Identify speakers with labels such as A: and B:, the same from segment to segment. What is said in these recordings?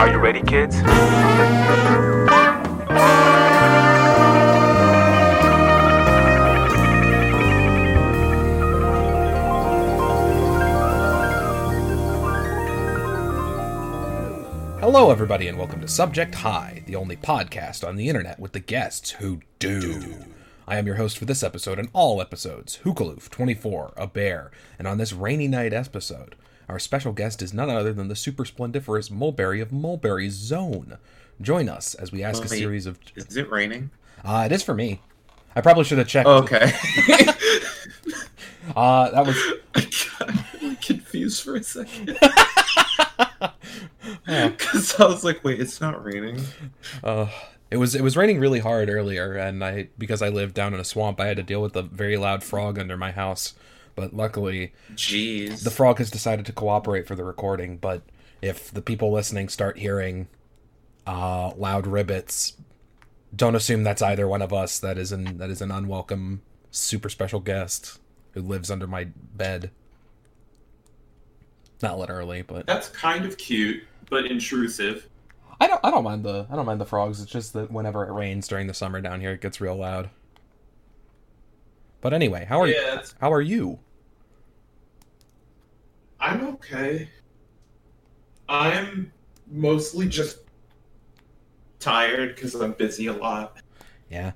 A: Are you ready, kids?
B: Hello, everybody, and welcome to Subject Hi, the only podcast on the internet with the guests who do. I am your host for this episode and all episodes, Hookaloof24, a bear, and on this rainy night episode, our special guest is none other than the super splendiferous Mullberry of Mullberry Zone. Join us as we ask a series of.
C: Is it raining?
B: Uh, it is for me. I probably should have checked.
C: Oh, okay.
B: Uh, that was.
C: I got really confused for a second.
B: Oh.
C: Because I was like, wait, it's not raining.
B: Uh, it was it was raining really hard earlier, and I because I live down in a swamp, I had to deal with a very loud frog under my house. But luckily,
C: Jeez.
B: the frog has decided to cooperate for the recording. But if the people listening start hearing uh, loud ribbits, don't assume that's either one of us. That is an that is an unwelcome super special guest who lives under my bed. Not literally, but
D: That's kind of cute, but intrusive.
B: I don't I don't mind the I don't mind the frogs. It's just that whenever it rains during the summer down here, it gets real loud. But anyway, how are
D: Yeah,
B: you? How are you?
D: I'm okay. I'm mostly just tired because I'm busy a lot.
B: Yeah.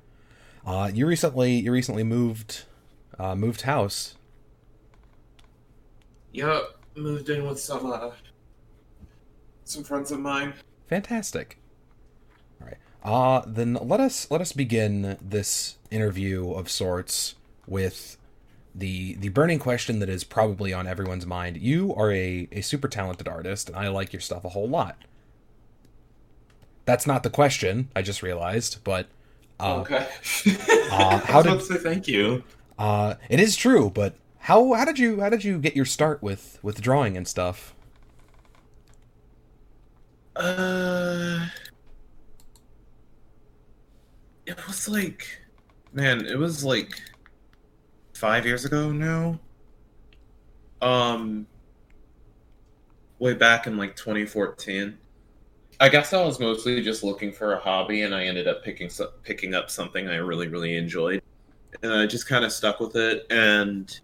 B: Uh, you recently you recently moved uh, moved house.
D: Yep, moved in with some uh, some friends of mine.
B: Fantastic. All right. Uh then let us let us begin this interview of sorts with the the burning question that is probably on everyone's mind. You are a, a super talented artist, and I like your stuff a whole lot. That's not the question. I just realized, but uh,
D: okay.
B: uh, how did-
D: about to say thank you?
B: Uh, it is true, but how how did you how did you get your start with with drawing and stuff?
C: Uh, it was like, man, it was like five years ago now. Um, way back in like 2014. I guess I was mostly just looking for a hobby, and I ended up picking picking up something I really really enjoyed, and I just kind of stuck with it, and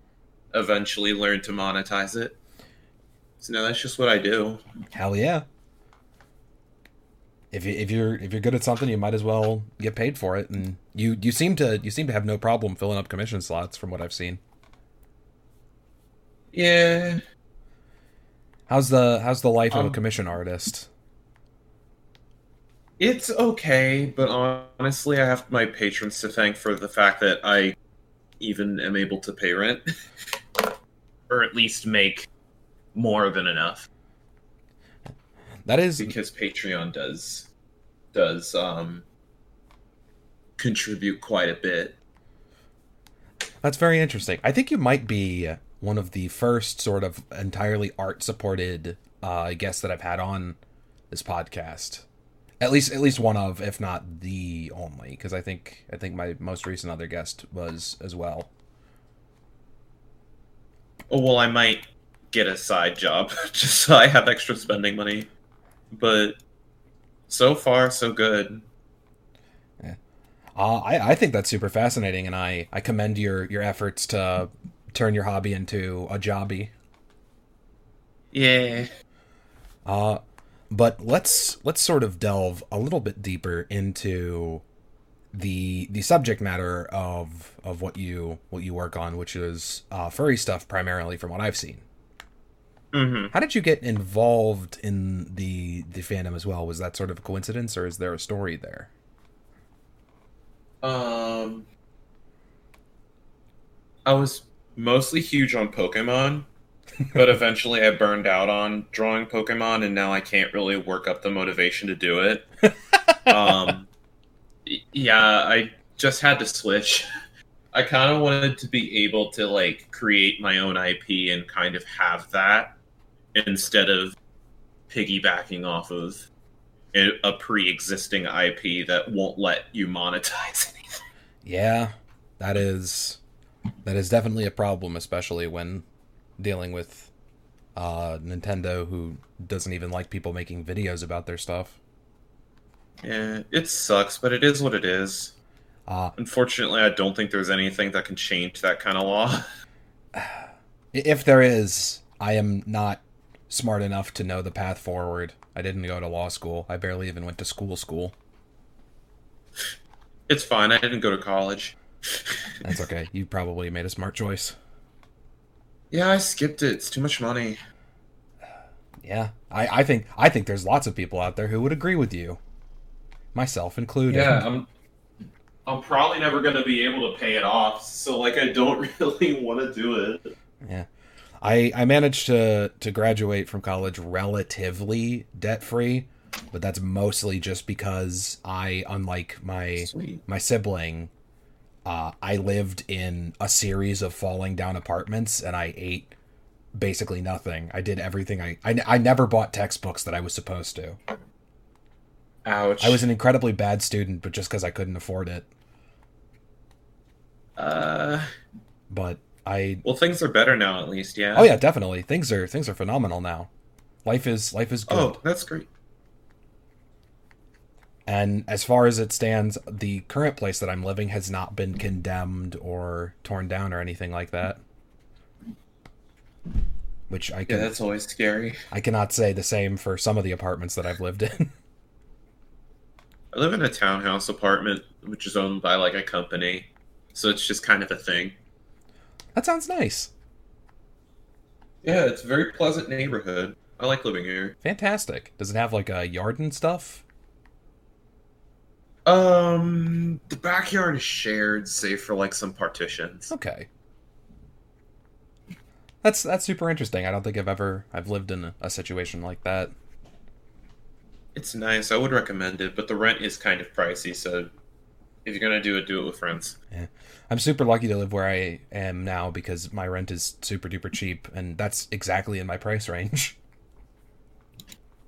C: eventually learned to monetize it. So now that's just what I do.
B: Hell yeah! If you, if you're if you're good at something, you might as well get paid for it. And you you seem to you seem to have no problem filling up commission slots from what I've seen.
C: Yeah,
B: How's the how's the life of a
C: Um,
B: commission artist?
C: It's okay, but honestly, I have my patrons to thank for the fact that I even am able to pay rent, or at least make more than enough
B: That is
C: because Patreon does does um contribute quite a bit.
B: That's very interesting. I think you might be one of the first sort of entirely art supported uh, guests that I've had on this podcast. At least, at least one of, if not the only, because I think I think my most recent other guest was as well.
C: Oh well, I might get a side job just so I have extra spending money, but so far so good.
B: Uh, I I think that's super fascinating, and I I commend your your efforts to turn your hobby into a jobby.
C: Yeah.
B: Uh, but let's let's sort of delve a little bit deeper into the the subject matter of of what you what you work on, which is uh, furry stuff primarily, from what I've seen.
C: Hmm
B: How did you get involved in the the fandom as well? Was that sort of a coincidence, or is there a story there?
C: Um, I was mostly huge on Pokemon, but eventually I burned out on drawing Pokemon, and now I can't really work up the motivation to do it. um, yeah, I just had to switch. I kind of wanted to be able to like create my own IP and kind of have that instead of piggybacking off of a pre-existing IP that won't let you monetize anything.
B: Yeah, that is that is definitely a problem, especially when dealing with uh, Nintendo, who doesn't even like people making videos about their stuff.
C: Yeah, it sucks, but it is what it is.
B: Uh,
C: Unfortunately, I don't think there's anything that can change that kind of law.
B: if there is, I am not smart enough to know the path forward. I didn't go to law school. I barely even went to school. School.
C: It's fine. I didn't go to college.
B: That's okay. You probably made a smart choice.
C: Yeah, I skipped it. It's too much money.
B: Yeah, I, I think I think there's lots of people out there who would agree with you, myself included.
D: Yeah, I'm. I'm probably never gonna be able to pay it off, so like I don't really want to do it.
B: Yeah. I I managed to to graduate from college relatively debt free, but that's mostly just because I unlike my
C: Sweet.
B: my sibling uh, I lived in a series of falling down apartments and I ate basically nothing. I did everything I, I I never bought textbooks that I was supposed to.
C: Ouch.
B: I was an incredibly bad student, but just because I couldn't afford it.
C: Uh,
B: But I
C: well, things are better now, at least. Yeah.
B: oh yeah, definitely things are things are phenomenal now. Life is life is good.
C: Oh, that's great.
B: And as far as it stands, the current place that I'm living has not been condemned or torn down or anything like that. Which I
C: Yeah,
B: can
C: that's always scary.
B: I cannot say the same for some of the apartments that I've lived in.
C: I live in a townhouse apartment, which is owned by like a company, so it's just kind of a thing.
B: That sounds nice.
C: Yeah, it's a very pleasant neighborhood. I like living here.
B: Fantastic. Does it have like a yard and stuff?
C: Um, the backyard is shared, save for like some partitions.
B: Okay. That's that's super interesting. I don't think I've ever I've lived in a, a situation like that.
C: It's nice. I would recommend it, but the rent is kind of pricey. So if you're gonna do it, do it with friends. Yeah.
B: I'm super lucky to live where I am now because my rent is super duper cheap and that's exactly in my price range.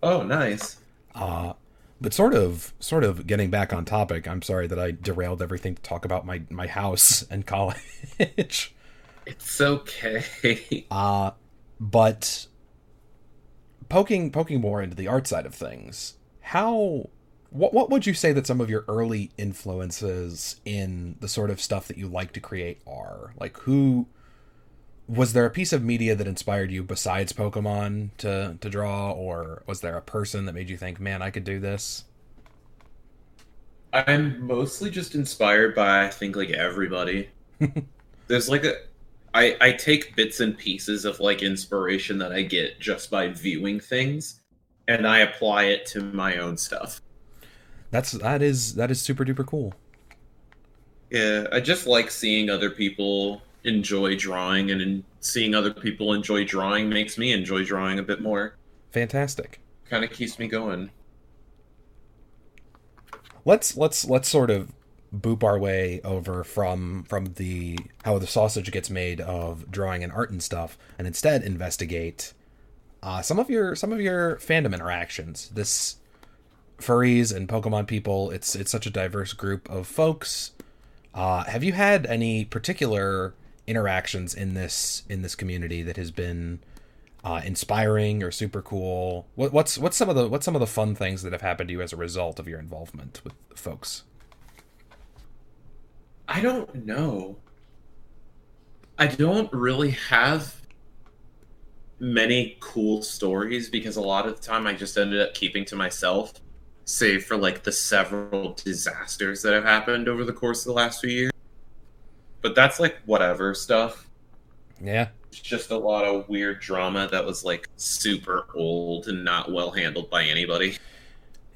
C: Oh, nice.
B: Uh but sort of sort of getting back on topic, I'm sorry that I derailed everything to talk about my my house and college.
C: It's okay.
B: Uh but poking poking more into the art side of things, how what what would you say that some of your early influences in the sort of stuff that you like to create are? Like who was there a piece of media that inspired you besides Pokemon to to draw or was there a person that made you think, "Man, I could do this?"
C: I'm mostly just inspired by I think like everybody. There's like a I I take bits and pieces of like inspiration that I get just by viewing things and I apply it to my own stuff.
B: That's that is that is super duper cool.
C: Yeah, I just like seeing other people enjoy drawing and in, seeing other people enjoy drawing makes me enjoy drawing a bit more.
B: Fantastic.
C: Kind of keeps me going.
B: let's let's let's sort of boop our way over from from the how the sausage gets made of drawing and art and stuff and instead investigate uh, some of your some of your fandom interactions this furries and pokemon people it's it's such a diverse group of folks. Uh, have you had any particular interactions in this in this community that has been uh, inspiring or super cool? What, what's what's some of the what's some of the fun things that have happened to you as a result of your involvement with folks?
C: I don't know. I don't really have many cool stories because a lot of the time I just ended up keeping to myself, save for like the several disasters that have happened over the course of the last few years. But that's like whatever stuff.
B: yeah
C: It's just a lot of weird drama that was like super old and not well handled by anybody.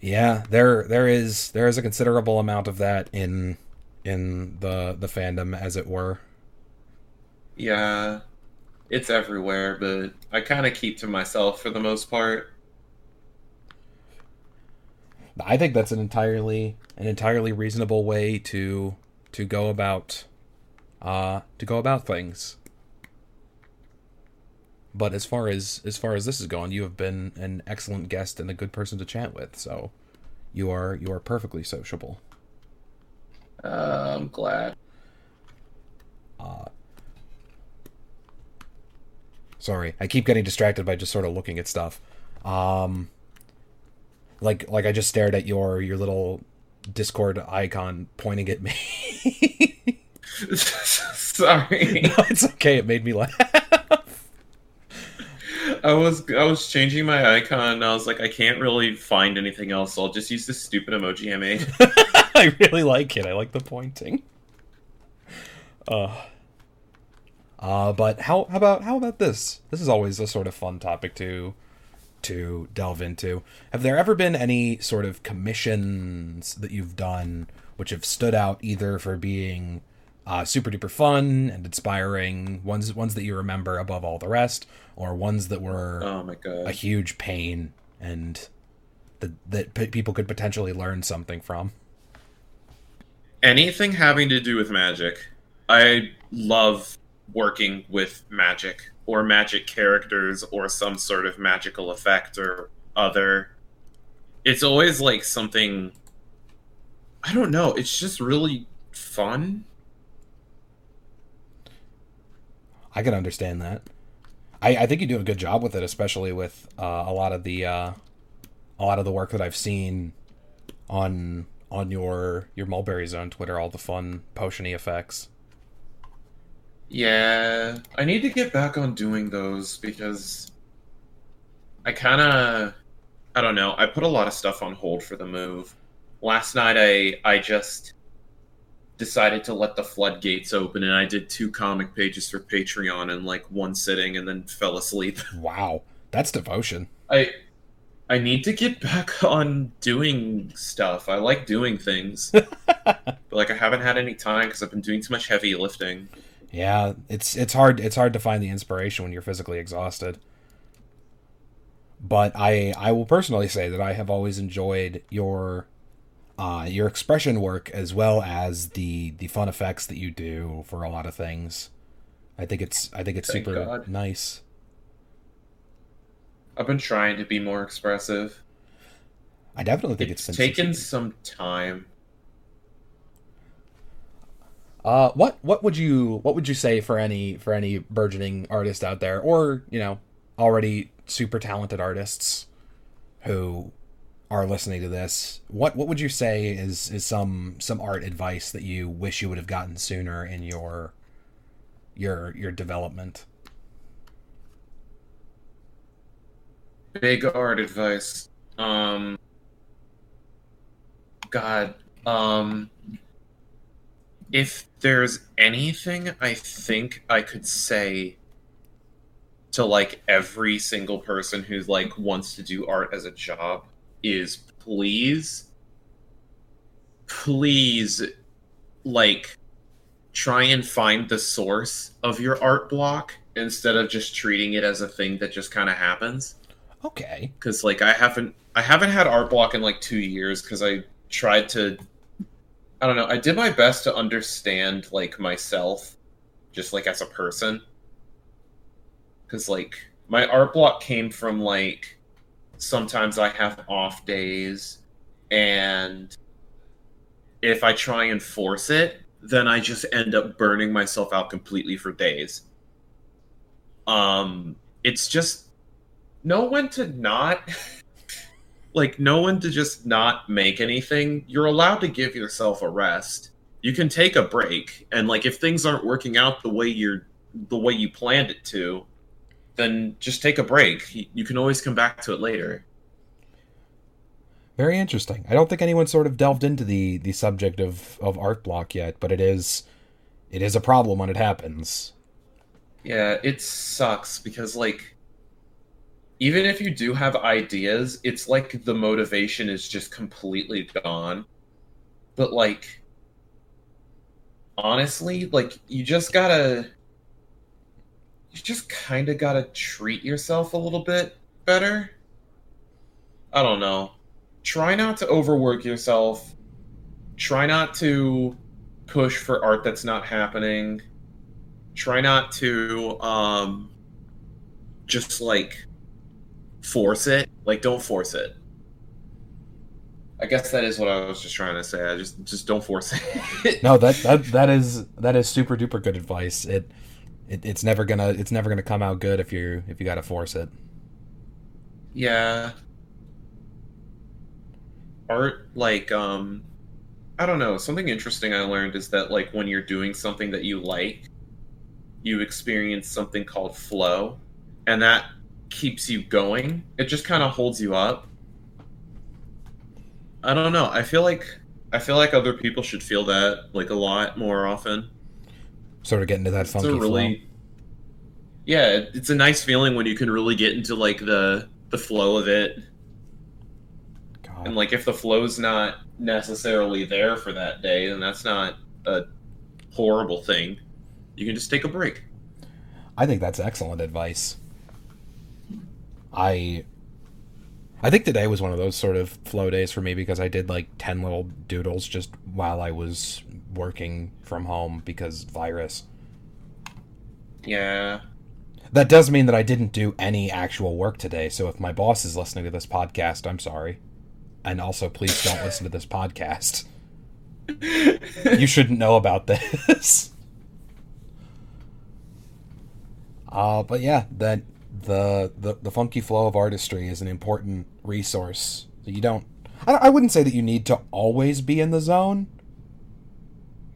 B: Yeah, there there is there is a considerable amount of that in in the the fandom as it were.
C: Yeah, it's everywhere, but I kind of keep to myself for the most part.
B: I think that's an entirely an entirely reasonable way to to go about uh to go about things. But as far as as far as this is going, you have been an excellent guest and a good person to chat with. So you are you are perfectly sociable.
C: Uh, I'm glad.
B: Uh Sorry, I keep getting distracted by just sort of looking at stuff. Um, like like I just stared at your your little Discord icon pointing at me.
C: Sorry.
B: no, it's okay. It made me laugh.
C: I was I was changing my icon and I was like, I can't really find anything else, so I'll just use this stupid emoji I made.
B: I really like it. I like the pointing. Uh, uh, but how, how about how about this? This is always a sort of fun topic to to delve into. Have there ever been any sort of commissions that you've done which have stood out either for being uh, super duper fun and inspiring, ones ones that you remember above all the rest, or ones that were
C: oh my
B: a huge pain and that that p- people could potentially learn something from?
C: Anything having to do with magic. I love working with magic or magic characters or some sort of magical effect or other. It's always like something I don't know, it's just really fun.
B: I can understand that. I, I think you do a good job with it, especially with uh, a lot of the uh, a lot of the work that I've seen on on your your Mullberry Zone Twitter, all the fun potiony effects.
C: Yeah, I need to get back on doing those because I kind of I don't know. I put a lot of stuff on hold for the move. Last night I I just decided to let the floodgates open and I did two comic pages for Patreon in like one sitting and then fell asleep.
B: Wow, that's devotion.
C: I I need to get back on doing stuff. I like doing things. but like I haven't had any time cuz I've been doing too much heavy lifting.
B: Yeah, it's it's hard it's hard to find the inspiration when you're physically exhausted. But I I will personally say that I have always enjoyed your uh, your expression work as well as the the fun effects that you do for a lot of things. I think it's I think it's
C: Thank
B: super
C: God.
B: nice.
C: I've been trying to be more expressive.
B: I definitely think
C: it's
B: it's been
C: taken some time.
B: Uh, what what would you what would you say for any for any burgeoning artist out there, or you know, already super talented artists who are listening to this? What what would you say is is some some art advice that you wish you would have gotten sooner in your your your development?
C: Big art advice. Um God. Um if there's anything I think I could say to like every single person who's like wants to do art as a job is please please like try and find the source of your art block instead of just treating it as a thing that just kind of happens
B: Okay.
C: because like I haven't I haven't had art block in like two years because I tried to I don't know. I did my best to understand like myself just like as a person. Because like my art block came from like sometimes I have off days and if I try and force it then I just end up burning myself out completely for days. Um it's just know when to not like know when to just not make anything you're allowed to give yourself a rest you can take a break and like if things aren't working out the way you're the way you planned it to then just take a break you, you can always come back to it later
B: Very interesting. I don't think anyone sort of delved into the the subject of of art block yet, but it is it is a problem when it happens.
C: yeah it sucks because like even if you do have ideas it's like the motivation is just completely gone. But like honestly like you just gotta you just kind of gotta treat yourself a little bit better. I don't know. Try not to overwork yourself. Try not to push for art that's not happening. Try not to um just like force it like don't force it i guess that is what i was just trying to say i just just don't force it
B: No, that that that is that is super duper good advice. It it, it's never gonna it's never gonna come out good if you if you got to force it.
C: Yeah. Art like um I don't know, something interesting I learned is that like when you're doing something that you like, you experience something called flow and that keeps you going. It just kind of holds you up. I don't know. I feel like I feel like other people should feel that like a lot more often.
B: Sort of get into that funky
C: really Yeah, it- it's a nice feeling when you can really get into like the the flow of it.
B: God.
C: And like if the flow's not necessarily there for that day, then that's not a horrible thing. You can just take a break.
B: I think that's excellent advice. I I think today was one of those sort of flow days for me because I did like 10 little doodles just while I was working from home because virus.
C: Yeah.
B: That does mean that I didn't do any actual work today, so if my boss is listening to this podcast, I'm sorry. And also please don't listen to this podcast. You shouldn't know about this. Uh, but yeah, that the, the the funky flow of artistry is an important resource. You don't. I, I wouldn't say that you need to always be in the zone.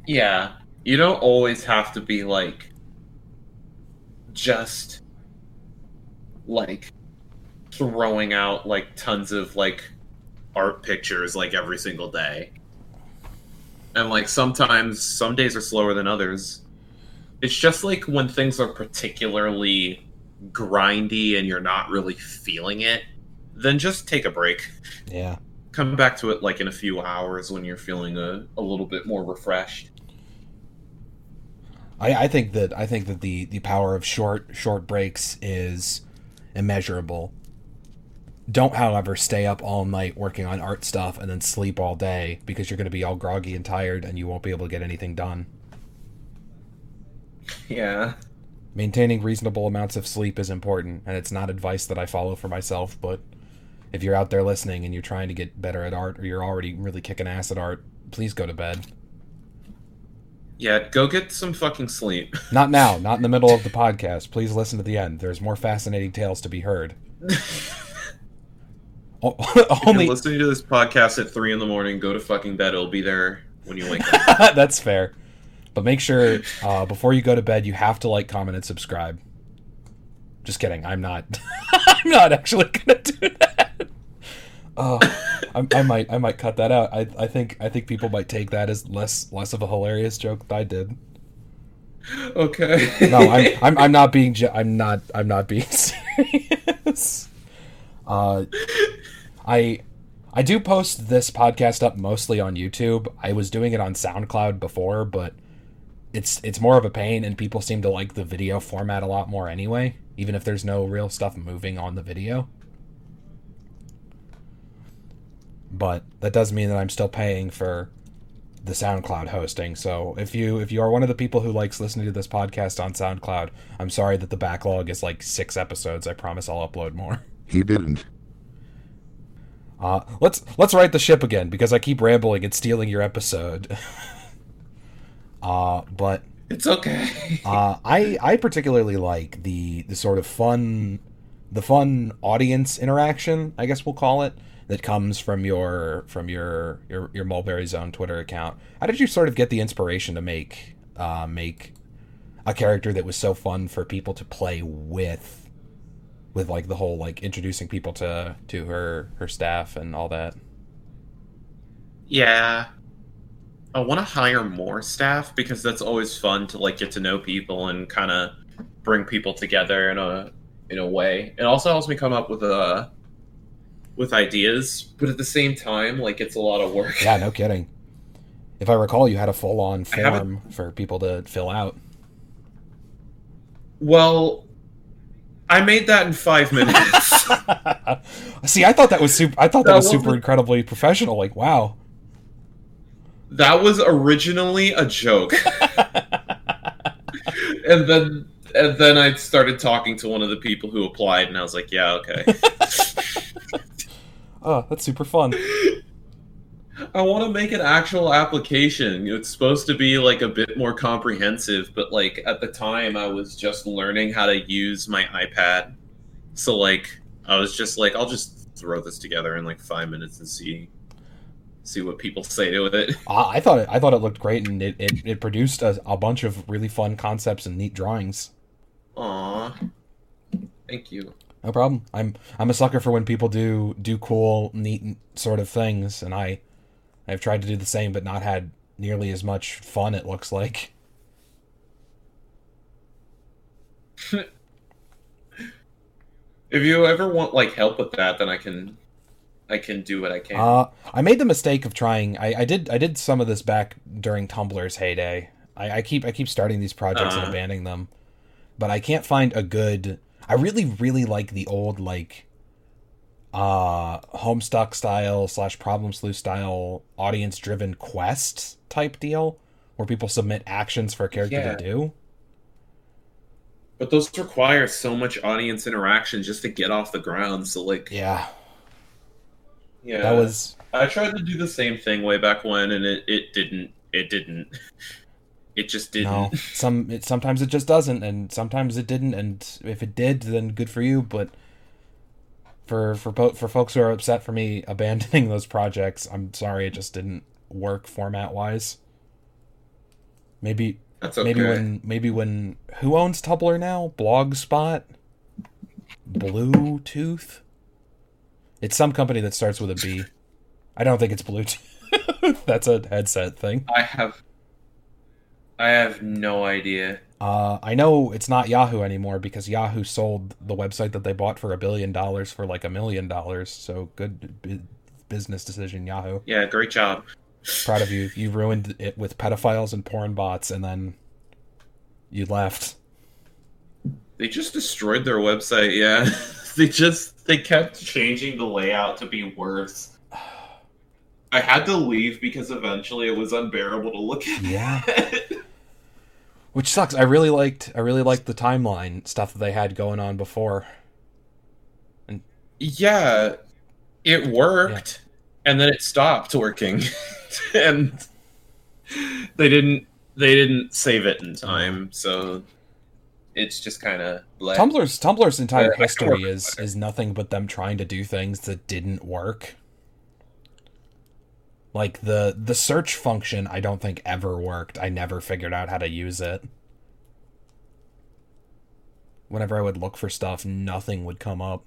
C: Yeah. You don't always have to be like just like throwing out like tons of like art pictures like every single day. And like sometimes some days are slower than others. It's just like when things are particularly grindy and you're not really feeling it, then just take a break.
B: Yeah.
C: Come back to it like in a few hours when you're feeling a, a little bit more refreshed.
B: I, I think that I think that the, the power of short short breaks is immeasurable. Don't, however, stay up all night working on art stuff and then sleep all day because you're going to be all groggy and tired and you won't be able to get anything done.
C: Yeah.
B: Maintaining reasonable amounts of sleep is important, and it's not advice that I follow for myself, but if you're out there listening and you're trying to get better at art or you're already really kicking ass at art, please go to bed.
C: Yeah, go get some fucking sleep.
B: Not now, not in the middle of the podcast. Please listen to the end. There's more fascinating tales to be heard. Only
C: you're listening to this podcast at three in the morning, go to fucking bed. It'll be there when you wake up.
B: that's fair. But make sure uh, before you go to bed, you have to like, comment, and subscribe. Just kidding. I'm not. I'm not actually gonna do that. Uh, I, I might. I might cut that out. I, I think. I think people might take that as less less of a hilarious joke than I did.
C: okay.
B: No, I'm. I'm, I'm not being. I'm not. I'm not being serious. Uh, I. I do post this podcast up mostly on YouTube. I was doing it on SoundCloud before, but it's it's more of a pain and people seem to like the video format a lot more anyway, even if there's no real stuff moving on the video. But that does mean that I'm still paying for the SoundCloud hosting. So if you if you are one of the people who likes listening to this podcast on SoundCloud, I'm sorry that the backlog is like 6 episodes. I promise I'll upload more.
A: He didn't.
B: Uh, let's let's write the ship again because I keep rambling and stealing your episode. uh, but
C: It's okay.
B: uh, I I particularly like the the sort of fun the fun audience interaction, I guess we'll call it, that comes from your from your your your Mullberry Zone Twitter account. How did you sort of get the inspiration to make uh, make a character that was so fun for people to play with? With like the whole like introducing people to to her her staff and all that.
C: Yeah. I want to hire more staff because that's always fun to like get to know people and kind of bring people together in a in a way. It also helps me come up with uh with ideas, but at the same time, like it's a lot of work.
B: Yeah, no kidding. If I recall, you had a full on form for people to fill out.
C: Well, I made that in five minutes.
B: See, I thought that was super. I thought that,
C: That
B: was super incredibly professional. Like, wow.
C: That was originally a joke, and then and then I started talking to one of the people who applied, and I was like, "Yeah, okay."
B: Oh, that's super fun.
C: I want to make an actual application. It's supposed to be like a bit more comprehensive, but like at the time I was just learning how to use my iPad. So like I was just like I'll just throw this together in like 5 minutes and see see what people say to it.
B: I thought it, I thought it looked great, and it, it, it produced a, a bunch of really fun concepts and neat drawings.
C: Aw. Thank you.
B: No problem. I'm I'm a sucker for when people do do cool, neat sort of things, and I I've tried to do the same, but not had nearly as much fun. It looks like.
C: If you ever want like help with that, then I can I can do what I can.
B: Uh, I made the mistake of trying. I, I did I did some of this back during Tumblr's heyday. I, I keep I keep starting these projects and
C: Uh-huh.
B: abandoning them, but I can't find a good. I really really like the old like, uh, Homestuck style slash Problem Sleuth style audience driven quest type deal, where people submit actions for a character
C: Yeah.
B: to do.
C: but those require so much audience interaction just to get off the ground. So like
B: Yeah,
C: yeah.
B: that was
C: I tried to do the same thing way back when and it, it didn't it didn't it just didn't.
B: no. Some it, sometimes it just doesn't, and sometimes it didn't. And if it did, then good for you. But for for for folks who are upset for me abandoning those projects, I'm sorry, it just didn't work format wise. Maybe
C: That's okay.
B: maybe when maybe when who owns Tumblr now? Blogspot, Bluetooth. It's some company that starts with a B. I don't think it's Bluetooth. That's a headset thing.
C: I have I have no idea.
B: Uh, I know it's not Yahoo anymore because Yahoo sold the website that they bought for a billion dollars for like a million dollars. So good bu- business decision, Yahoo.
C: Yeah, great job.
B: Proud of you. You ruined it with pedophiles and porn bots, and then you left.
C: They just destroyed their website, yeah. they just they kept
D: changing the layout to be worse. I had to leave because eventually it was unbearable to look at.
B: Yeah. Which sucks. I really liked. I really liked the timeline stuff that they had going on before.
C: And Yeah, it worked, and then it stopped working, and they didn't they didn't save it in time, so it's just kind of like
B: Tumblr's Tumblr's entire
C: Yeah,
B: history is is nothing but them trying to do things that didn't work. Like the the search function I don't think ever worked. I never figured out how to use it. Whenever I would look for stuff, nothing would come up.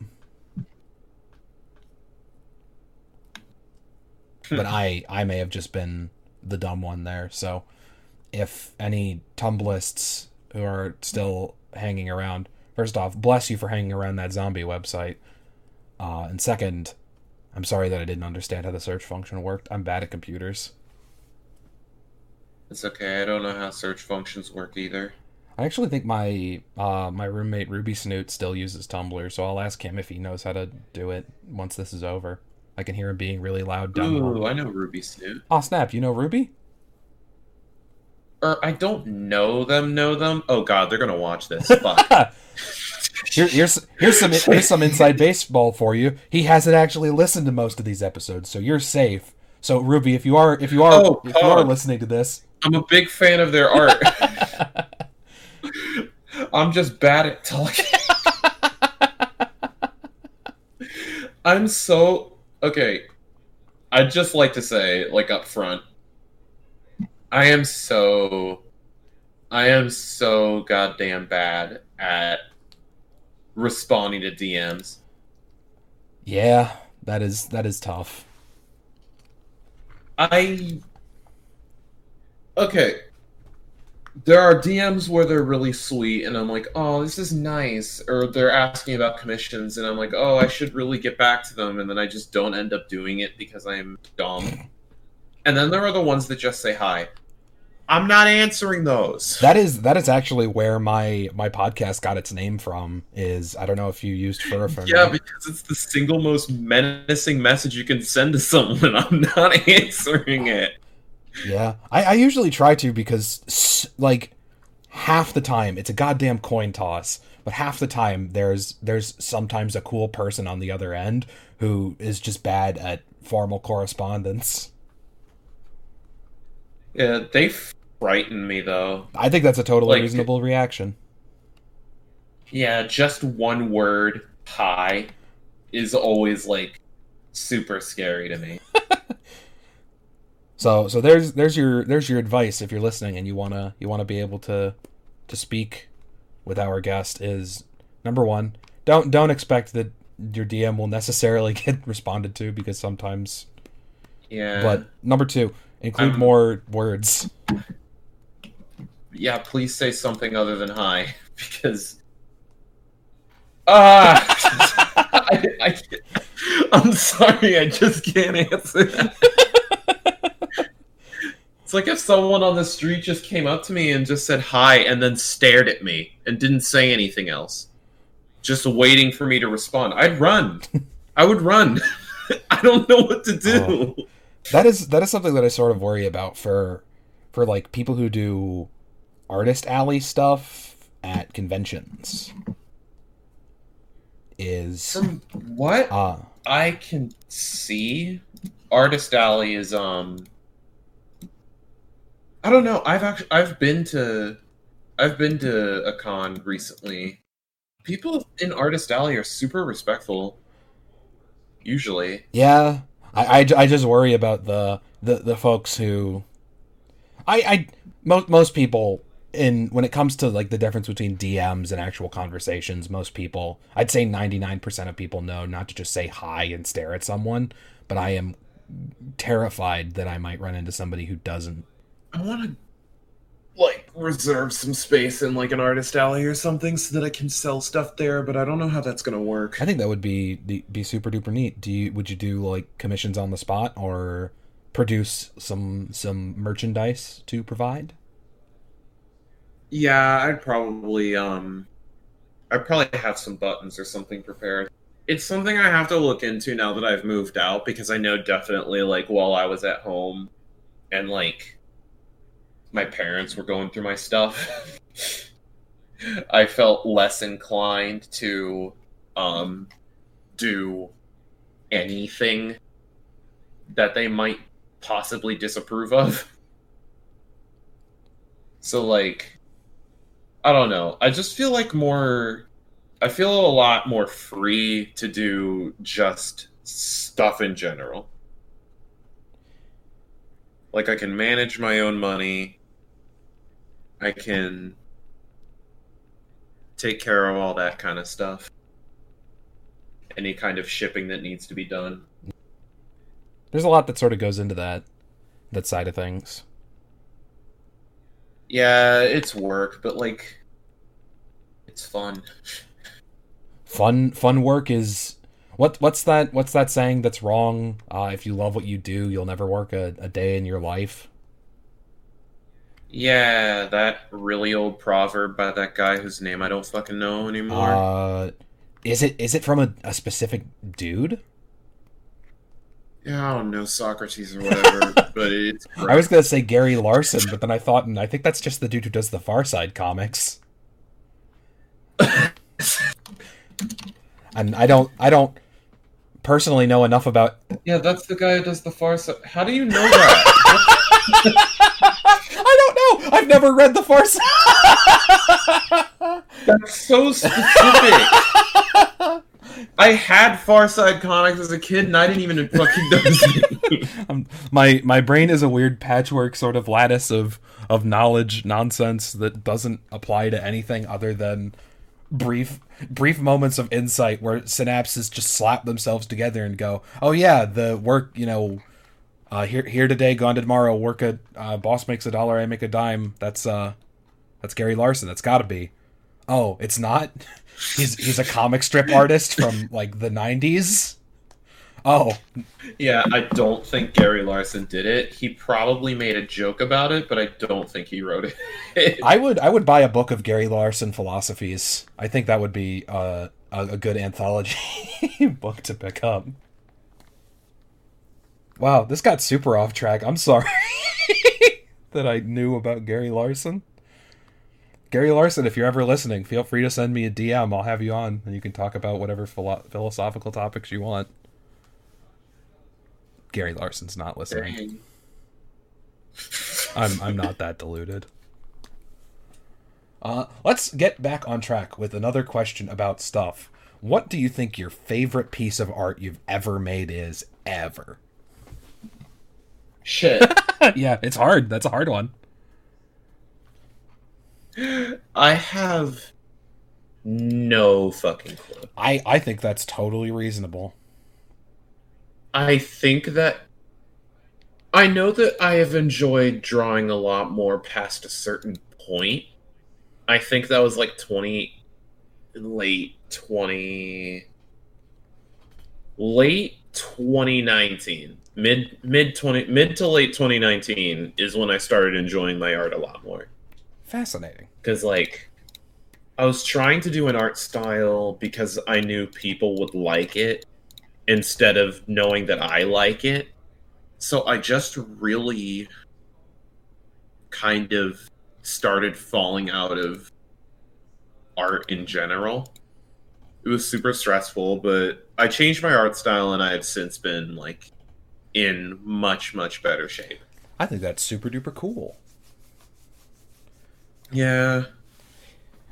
B: Hmm. but I I may have just been the dumb one there. So if any Tumblists who are still hanging around, first off, bless you for hanging around that zombie website. Uh, and second, I'm sorry that I didn't understand how the search function worked. I'm bad at computers.
C: it's okay. I don't know how search functions work either.
B: I actually think my uh, my roommate Ruby Snoot still uses Tumblr, so I'll ask him if he knows how to do it once this is over. I can hear him being really loud down
C: Ooh, I know Ruby Snoot.
B: Oh snap! You know Ruby?
C: Or I don't know them. Know them? Oh God, they're gonna watch this. Fuck.
B: Here, here's here's some here's some inside baseball for you. He hasn't actually listened to most of these episodes, so you're safe. So Ruby, if you are if you are
C: Oh,
B: if you are listening to this,
C: I'm a big fan of their art. I'm just bad at talking. I'm so okay. I'd just like to say, like up front, I am so I am so goddamn bad at responding to DMs.
B: yeah, that is that is tough.
C: I okay. There are DMs where they're really sweet, and I'm like, "Oh, this is nice," or they're asking about commissions, and I'm like, "Oh, I should really get back to them," and then I just don't end up doing it because I'm dumb. And then there are the ones that just say hi. I'm not answering those.
B: That is that is actually where my my podcast got its name from. Is I don't know if you used Furfur.
C: Yeah, because it's the single most menacing message you can send to someone. I'm not answering it.
B: Yeah, I, I usually try to because like half the time it's a goddamn coin toss, but half the time there's there's sometimes a cool person on the other end who is just bad at formal correspondence.
C: Yeah, they frighten me though.
B: I think that's a totally
C: Like-
B: reasonable reaction.
C: Yeah, just one word, hi, is always like super scary to me.
B: So so there's there's your there's your advice if you're listening and you wanna you wanna be able to to speak with our guest is number one don't don't expect that your DM will necessarily get responded to because sometimes
C: Yeah.
B: but number two include
C: I'm-
B: more words.
C: yeah, please say something other than hi because ah I, I, I'm sorry, I just can't answer. it's like if someone on the street just came up to me and just said hi and then stared at me and didn't say anything else, just waiting for me to respond. I'd run. I would run. I don't know what to do.
B: That is that is something that I sort of worry about for for like people who do artist alley stuff at conventions. Is
C: From what
B: uh
C: I can see Artist Alley is um I don't know. I've actually I've been to I've been to a con recently. People in Artist Alley are super respectful. Usually.
B: Yeah, I, I, I just worry about the, the, the folks who, I I most most people in when it comes to like the difference between DMs and actual conversations, most people I'd say ninety nine percent of people know not to just say hi and stare at someone, but I am terrified that I might run into somebody who doesn't.
C: I want to like reserve some space in like an artist alley or something so that I can sell stuff there, but I don't know how that's going to work.
B: I think that would be be be super duper neat. Do you would you do like commissions on the spot or produce some some merchandise to provide?
C: Yeah, I'd probably um I'd probably have some buttons or something prepared. It's something I have to look into now that I've moved out because I know definitely like while I was at home and like my parents were going through my stuff, I felt less inclined to um do anything that they might possibly disapprove of. So like I don't know. I just feel like more I feel a lot more free to do just stuff in general. Like I can manage my own money. I can take care of all that kind of stuff. Any kind of shipping that needs to be done.
B: There's a lot that sort of goes into that that side of things.
C: Yeah, it's work, but like it's fun.
B: Fun fun work is what what's that what's that saying that's wrong? Uh, if you love what you do, you'll never work a, a day in your life.
C: Yeah, that really old proverb by that guy whose name I don't fucking know anymore.
B: Uh, is it is it from a, a specific dude?
C: yeah, I don't know Socrates or whatever, but it's
B: I was gonna say Gary Larson, but then I thought, and I think that's just the dude who does the Far Side comics. and I don't I don't personally know enough about
C: yeah, that's the guy who does the far side. How do you know that?
B: I don't know. I've never read the Far Side.
C: that's so specific. I had Far Side comics as a kid, and I didn't even fucking know.
B: Um, my my brain is a weird patchwork sort of lattice of of knowledge nonsense that doesn't apply to anything other than brief brief moments of insight where synapses just slap themselves together and go, "Oh yeah, the work, you know, uh, here here today, gone tomorrow. Work a uh, boss makes a dollar, I make a dime. That's uh, that's Gary Larson. That's got to be. Oh, it's not. He's he's a comic strip artist from like the '90s. Oh,
C: Yeah, I don't think Gary Larson did it. He probably made a joke about it, but I don't think he wrote it.
B: I would I would buy a book of Gary Larson philosophies. I think that would be uh, a a good anthology book to pick up. Wow, this got super off track. I'm sorry that I knew about Gary Larson. Gary Larson, if you're ever listening, feel free to send me a DM. I'll have you on, and you can talk about whatever philo- philosophical topics you want. Gary Larson's not listening.
C: Dang.
B: I'm I'm not that deluded. Uh, let's get back on track with another question about stuff. What do you think your favorite piece of art you've ever made is ever?
C: Shit.
B: yeah, it's hard. That's a hard one.
C: I have no fucking clue.
B: I I think that's totally reasonable.
C: I think that I know that I have enjoyed drawing a lot more past a certain point. I think that was like 20 late 20 late 2019. Mid mid 20 mid to late 2019 is when I started enjoying my art a lot more
B: Fascinating.
C: cuz like I was trying to do an art style because I knew people would like it instead of knowing that I like it. So I just really kind of started falling out of art in general. It was super stressful, but I changed my art style and I have since been like in much much better shape.
B: I think that's super duper cool.
C: Yeah.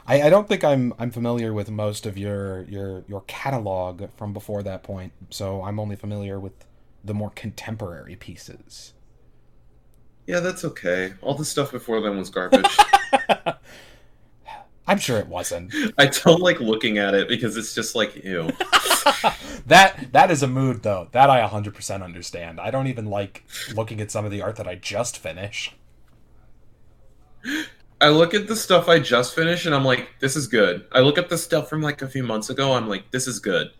B: I, I don't think I'm I'm familiar with most of your your your catalog from before that point, so I'm only familiar with the more contemporary pieces.
C: Yeah, that's okay. All the stuff before then was garbage.
B: I'm sure it wasn't.
C: I don't like looking at it because it's just like ew.
B: that that is a mood though. That I 100% understand. I don't even like looking at some of the art that I just finished.
C: I look at the stuff I just finished and I'm like, this is good. I look at the stuff from like a few months ago, I'm like, this is good.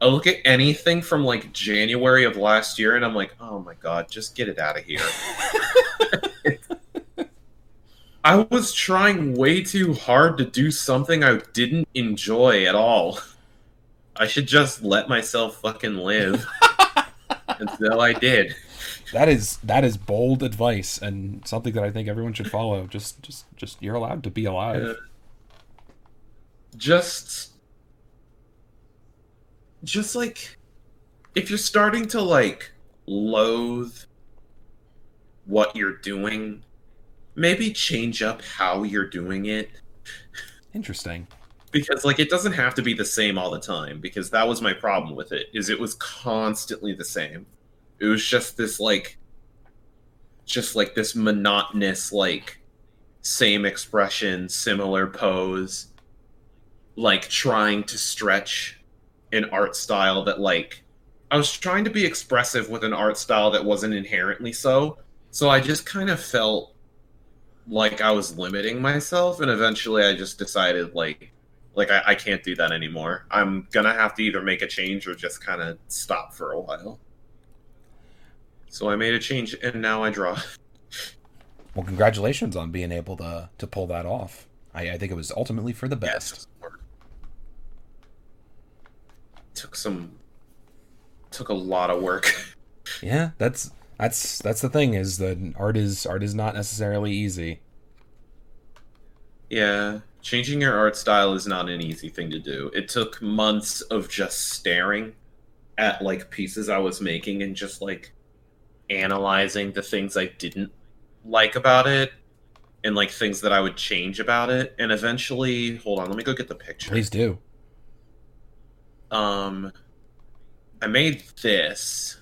C: I look at anything from like January of last year and I'm like, oh my god, just get it out of here. I was trying way too hard to do something I didn't enjoy at all. I should just let myself fucking live. and so I did.
B: That is that is bold advice and something that I think everyone should follow. Just just just you're allowed to be alive.
C: Uh, just just like if you're starting to like loathe what you're doing maybe change up how you're doing it.
B: Interesting.
C: because like it doesn't have to be the same all the time because that was my problem with it is it was constantly the same. It was just this like just like this monotonous like same expression similar pose like trying to stretch an art style that like i was trying to be expressive with an art style that wasn't inherently so. So i just kind of felt like i was limiting myself and eventually i just decided like like I, I can't do that anymore. I'm gonna have to either make a change or just kind of stop for a while. So I made a change, and now I draw.
B: Well, congratulations on being able to to pull that off. I, I think it was ultimately for the best.
C: Took some, took a lot of work.
B: Yeah, that's that's that's the thing is that art is art is not necessarily easy.
C: Yeah, changing your art style is not an easy thing to do. It took months of just staring at like pieces I was making and just like analyzing the things I didn't like about it and like things that I would change about it. And eventually, hold on, let me go get the picture.
B: Please do.
C: Um I made this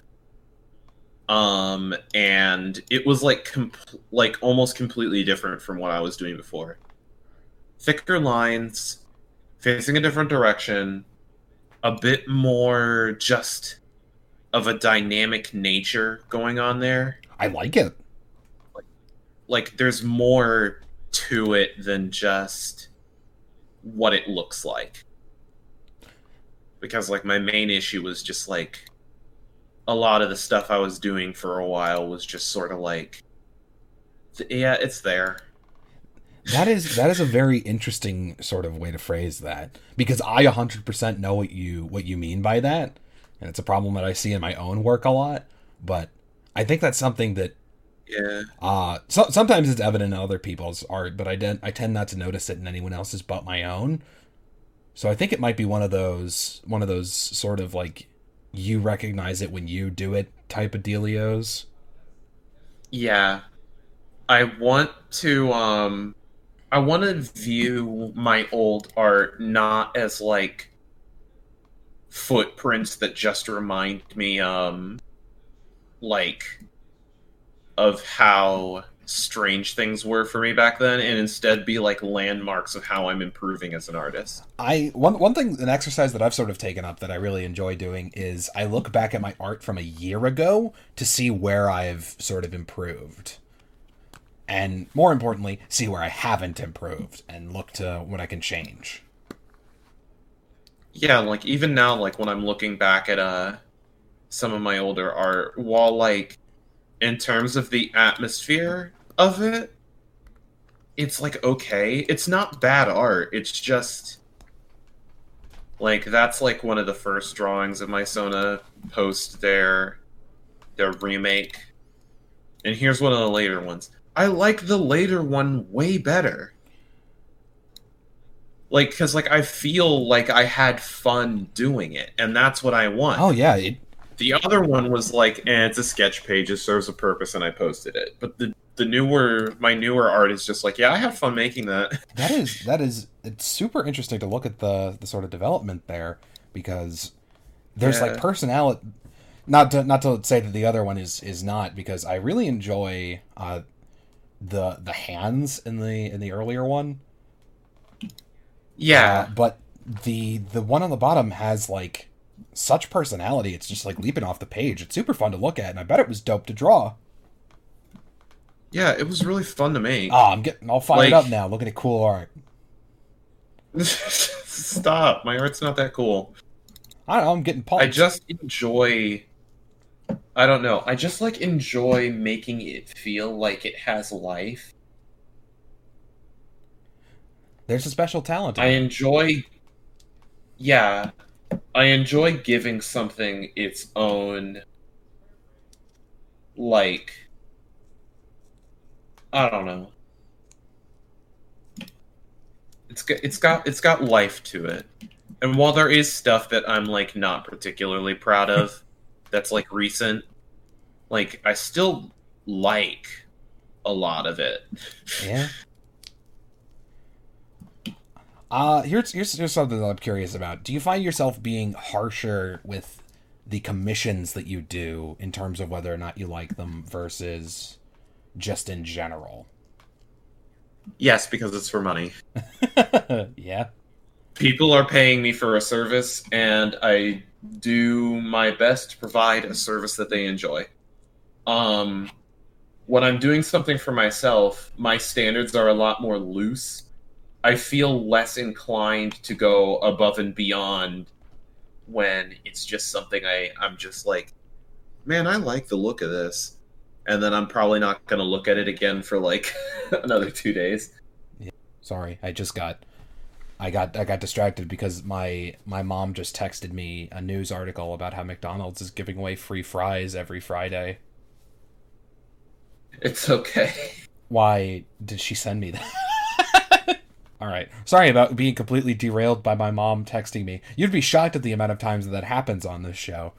C: um and it was like com- like almost completely different from what I was doing before. Thicker lines, facing a different direction, a bit more just of a dynamic nature going on there.
B: I like it.
C: Like there's more to it than just what it looks like. Because like my main issue was just like a lot of the stuff I was doing for a while was just sort of like yeah, it's there.
B: That is that is a very interesting sort of way to phrase that because I 100% know what you what you mean by that and it's a problem that I see in my own work a lot but I think that's something that
C: Yeah.
B: uh so, sometimes it's evident in other people's art but I den- I tend not to notice it in anyone else's but my own so I think it might be one of those one of those sort of like you recognize it when you do it type of dealios
C: Yeah. I want to um I want to view my old art not as like footprints that just remind me um like of how strange things were for me back then and instead be like landmarks of how I'm improving as an artist.
B: I one one thing an exercise that I've sort of taken up that I really enjoy doing is I look back at my art from a year ago to see where I've sort of improved. And more importantly, see where I haven't improved and look to what I can change.
C: Yeah, like even now like when I'm looking back at uh some of my older art while like in terms of the atmosphere of it it's like okay. It's not bad art. It's just like that's like one of the first drawings of my sona post their their remake. And here's one of the later ones. I like the later one way better. Like because like i feel like i had fun doing it and that's what i want.
B: Oh yeah, it,
C: the other one was like, eh, it's a sketch page. It serves a purpose, and I posted it. But the the newer, my newer art is just like, yeah, I had fun making that.
B: that is that is it's super interesting to look at the the sort of development there because there's like personality not to not to say that the other one is is not because I really enjoy uh the the hands in the in the earlier one
C: Yeah,
B: Uh, but the the one on the bottom has like such personality it's just like leaping off the page it's super fun to look at and I bet it was dope to draw
C: yeah, it was really fun to make.
B: oh I'm getting all fired
C: Like-
B: up now looking at cool art
C: Stop, my art's not that cool.
B: I don't know I'm getting pumped
C: I just enjoy. I don't know. I just like enjoy making it feel like it has life.
B: there's a special talent
C: I enjoy. Yeah, I enjoy giving something its own. Like. I don't know. It's got it's got it's got life to it, and while there is stuff that I'm like not particularly proud of, that's like recent, like I still like a lot of it.
B: Yeah. Uh here's here's here's something that I'm curious about. Do you find yourself being harsher with the commissions that you do in terms of whether or not you like them versus just in general?
C: Yes, because it's for money.
B: yeah.
C: people are paying me for a service and i do my best to provide a service that they enjoy um when i'm doing something for myself my standards are a lot more loose i feel less inclined to go above and beyond when it's just something i i'm just like man i like the look of this and then i'm probably not going to look at it again for like another two days
B: Sorry, I just got I got I got distracted because my my mom just texted me a news article about how McDonald's is giving away free fries every Friday.
C: it's okay
B: Why did she send me that? All right. Sorry about being completely derailed by my mom texting me. You'd be shocked at the amount of times that, that happens on this show.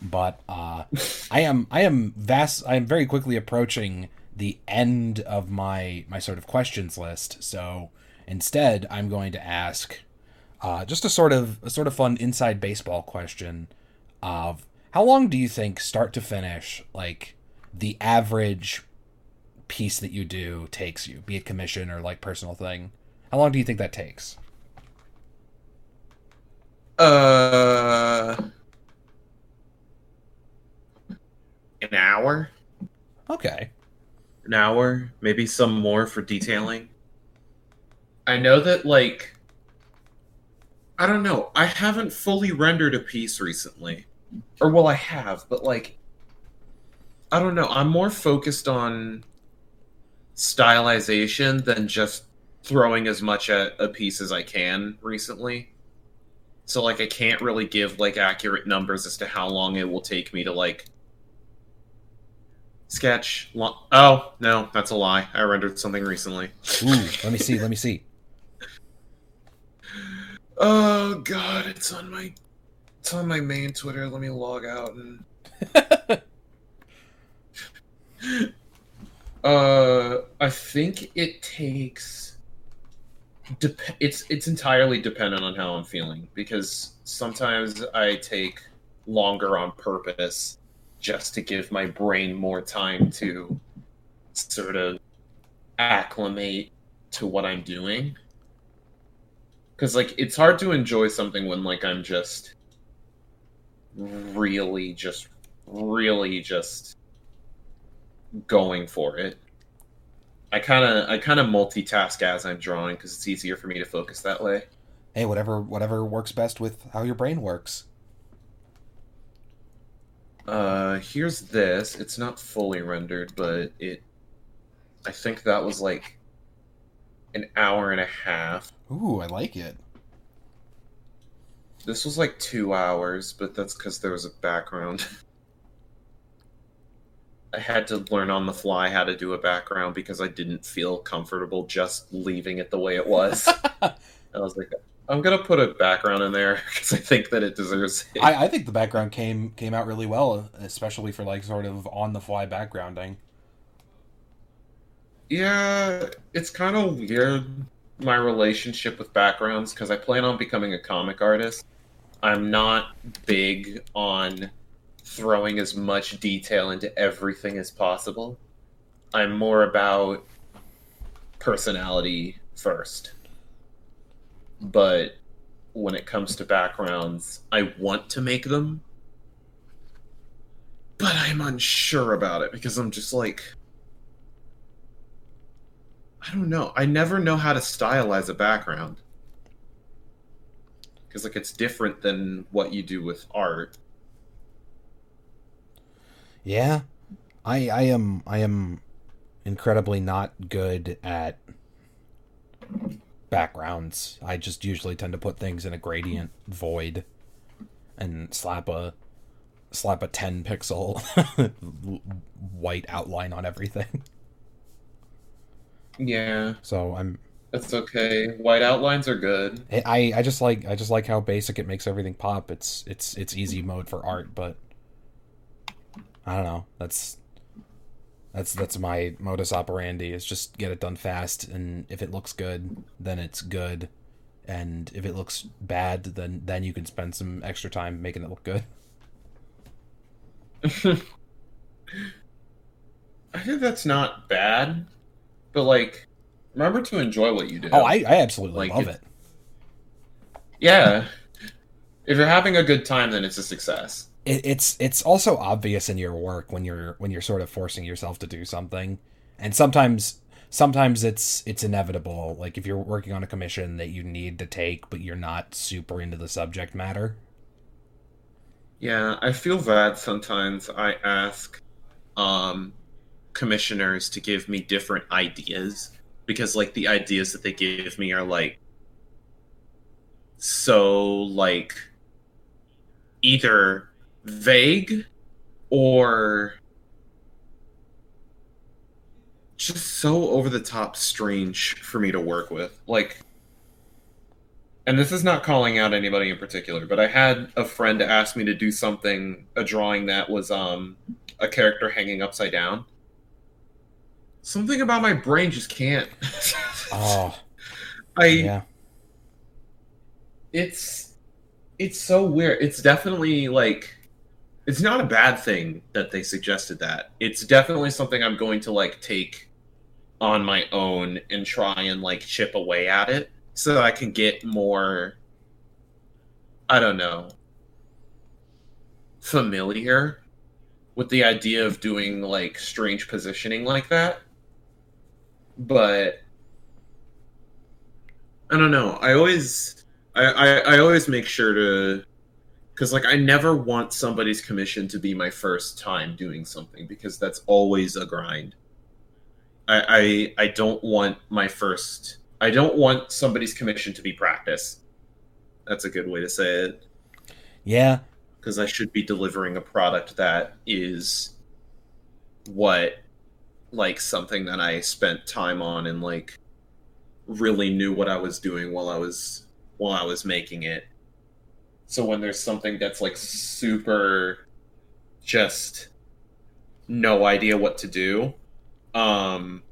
B: But uh, I am I am vast I am very quickly approaching the end of my my sort of questions list. So instead, I'm going to ask uh, just a sort of a sort of fun inside baseball question of how long do you think start to finish like the average piece that you do takes you, be it commission or like personal thing? How long do you think that takes?
C: Uh, an hour,
B: Okay.
C: an hour, maybe some more for detailing. I know that, like, I don't know. I haven't fully rendered a piece recently, or well, I have, but like, I don't know. I'm more focused on stylization than just throwing as much at a piece as I can recently. So like I can't really give like accurate numbers as to how long it will take me to like sketch. Lo- oh no, that's a lie. I rendered something recently.
B: Ooh, let me see. Let me see.
C: Oh god, it's on my it's on my main Twitter. Let me log out and uh I think it takes. It's it's entirely dependent on how I'm feeling because sometimes I take longer on purpose just to give my brain more time to sort of acclimate to what I'm doing. Cuz like it's hard to enjoy something when like I'm just really just really just going for it. I kind of I kind of multitask as I'm drawing cuz it's easier for me to focus that way.
B: Hey, whatever whatever works best with how your brain works.
C: Uh, here's this. It's not fully rendered, but it. I think that was like an hour and a half.
B: Ooh, I like it.
C: This was like two hours, but that's because there was a background. I had to learn on the fly how to do a background because I didn't feel comfortable just leaving it the way it was. I was like, I'm gonna put a background in there because I think that it deserves it.
B: I, I think the background came came out really well, especially for like sort of on the fly backgrounding.
C: Yeah, it's kind of weird my relationship with backgrounds because I plan on becoming a comic artist. I'm not big on throwing as much detail into everything as possible. I'm more about personality first. But when it comes to backgrounds, I want to make them, but I'm unsure about it because I'm just like I don't know. I never know how to stylize a background. Because like it's different than what you do with art.
B: Yeah. I I am I am incredibly not good at backgrounds. I just usually tend to put things in a gradient void and slap a slap a 10 pixel white outline on everything.
C: Yeah,
B: So I'm
C: that's okay. White outlines are good.
B: I I just like I just like how basic it makes everything pop. It's it's it's easy mode for art, but I don't know. That's that's that's my modus operandi. Is just get it done fast, and if it looks good, then it's good, and if it looks bad, then then you can spend some extra time making it look good.
C: I think that's not bad, but like, remember to enjoy what you do.
B: Oh, I I absolutely
C: Like,
B: love
C: if-
B: it.
C: yeah. If you're having a good time, then it's a success.
B: It, it's it's also obvious in your work when you're when you're sort of forcing yourself to do something and sometimes sometimes it's it's inevitable like if you're working on a commission that you need to take but you're not super into the subject matter
C: Yeah, I feel that sometimes. I ask um, commissioners to give me different ideas because, like, the ideas that they give me are like so like either vague or just so over the top strange for me to work with. Like and this is not calling out anybody in particular, but I had a friend ask me to do something, a drawing that was um a character hanging upside down. Something about my brain just can't.
B: oh
C: I
B: yeah
C: it's it's so weird. It's definitely like it's not a bad thing that they suggested that. It's definitely something I'm going to like take on my own and try and like chip away at it so that I can get more I don't know familiar with the idea of doing like strange positioning like that. But I don't know. I always I, I, I always make sure to because like I never want somebody's commission to be my first time doing something because that's always a grind. I I, I don't want my first I don't want somebody's commission to be practice. That's a good way to say it
B: yeah
C: because I should be delivering a product that is what like something that I spent time on and like really knew what I was doing while I was while I was making it. So when there's something that's like super just no idea what to do, um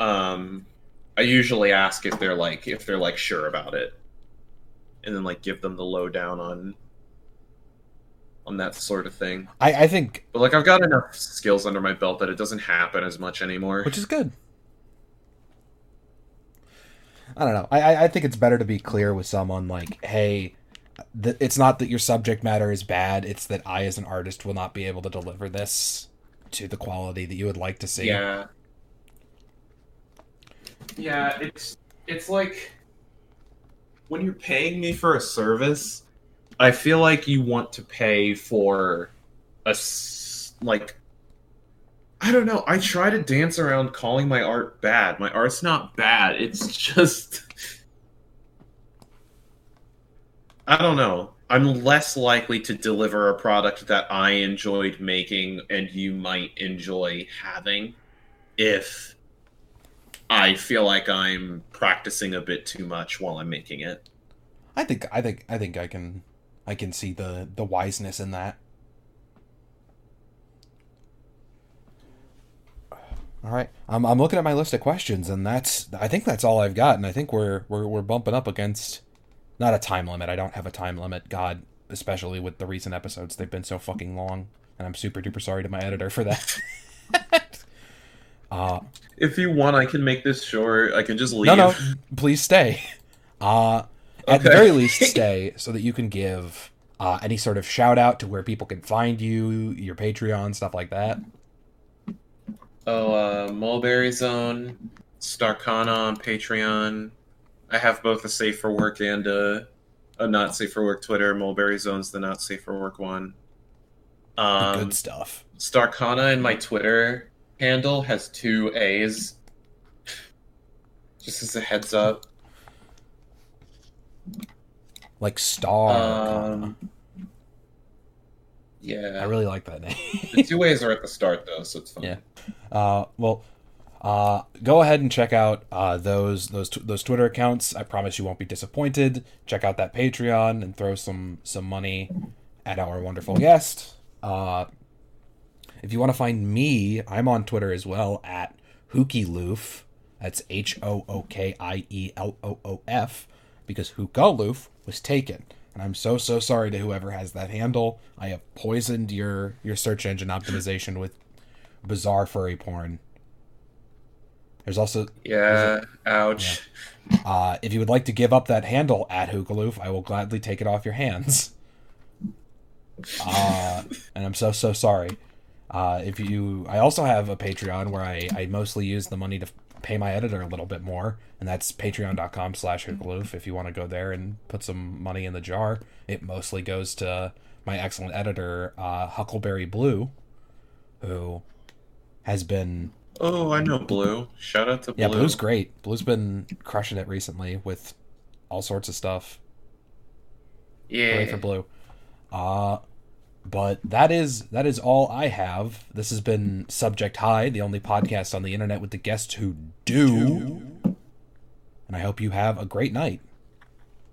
C: um, I usually ask if they're like if they're like sure about it, and then like give them the lowdown on on that sort of thing.
B: I, I think,
C: But like I've got enough skills under my belt that it doesn't happen as much anymore.
B: which is good. I don't know. I, I- I think it's better to be clear with someone like, hey, th- it's not that your subject matter is bad. It's that I, as an artist, will not be able to deliver this to the quality that you would like to see.
C: Yeah.
D: Yeah, it's it's like when you're paying me for a service,
C: I feel like you want to pay for a like I don't know. I try to dance around calling my art bad. My art's not bad. It's just I don't know. I'm less likely to deliver a product that I enjoyed making and you might enjoy having if I feel like I'm practicing a bit too much while I'm making it.
B: I think I think I think I can I can see the the wiseness in that. All right, I'm I'm looking at my list of questions, and that's I think that's all I've got, and I think we're we're we're bumping up against not a time limit. I don't have a time limit. God, especially with the recent episodes, they've been so fucking long, and I'm super duper sorry to my editor for that. uh,
C: If you want, I can make this short. I can just leave.
B: no, no, please stay. Uh, at the very least, stay so that you can give uh, any sort of shout out to where people can find you, your Patreon, stuff like that.
C: Oh, uh, Mullberry Zone, Starcana on Patreon. I have both a safe for work and a, a not safe for work Twitter. Mullberry Zone's the not safe for work one. Um,
B: good stuff.
C: Starcana in my Twitter handle has two A's. Just as a heads up.
B: Like Star.
C: Um, yeah.
B: I really like that name.
C: the two A's are at the start though, so it's fine.
B: Yeah. Uh, well, uh, go ahead and check out uh, those those those Twitter accounts. I promise you won't be disappointed. Check out that Patreon and throw some some money at our wonderful guest. Uh, if you want to find me, I'm on Twitter as well at Hookieloof. That's H O O K I E L O O F because Hookaloof was taken. And I'm so so sorry to whoever has that handle. I have poisoned your your search engine optimization with bizarre furry porn. There's also
C: Yeah, ouch.
B: uh, if you would like to give up that handle at Hookaloof, I will gladly take it off your hands. Uh, and I'm so so sorry. Uh, if you, I also have a Patreon where I, I mostly use the money to pay my editor a little bit more, and that's patreon.com slash Hookaloof. If you want to go there and put some money in the jar, it mostly goes to my excellent editor, uh, Huckleberry Bleu, who has been
C: Oh, I know Bleu. Shout out to Bleu.
B: yeah, Bleu's great. Bleu's been crushing it recently with all sorts of stuff. Hooray
C: Yeah.
B: for Bleu. Uh but that is that is all I have. This has been Subject Hi, the only podcast on the internet with the guests who do. And I hope you have a great night.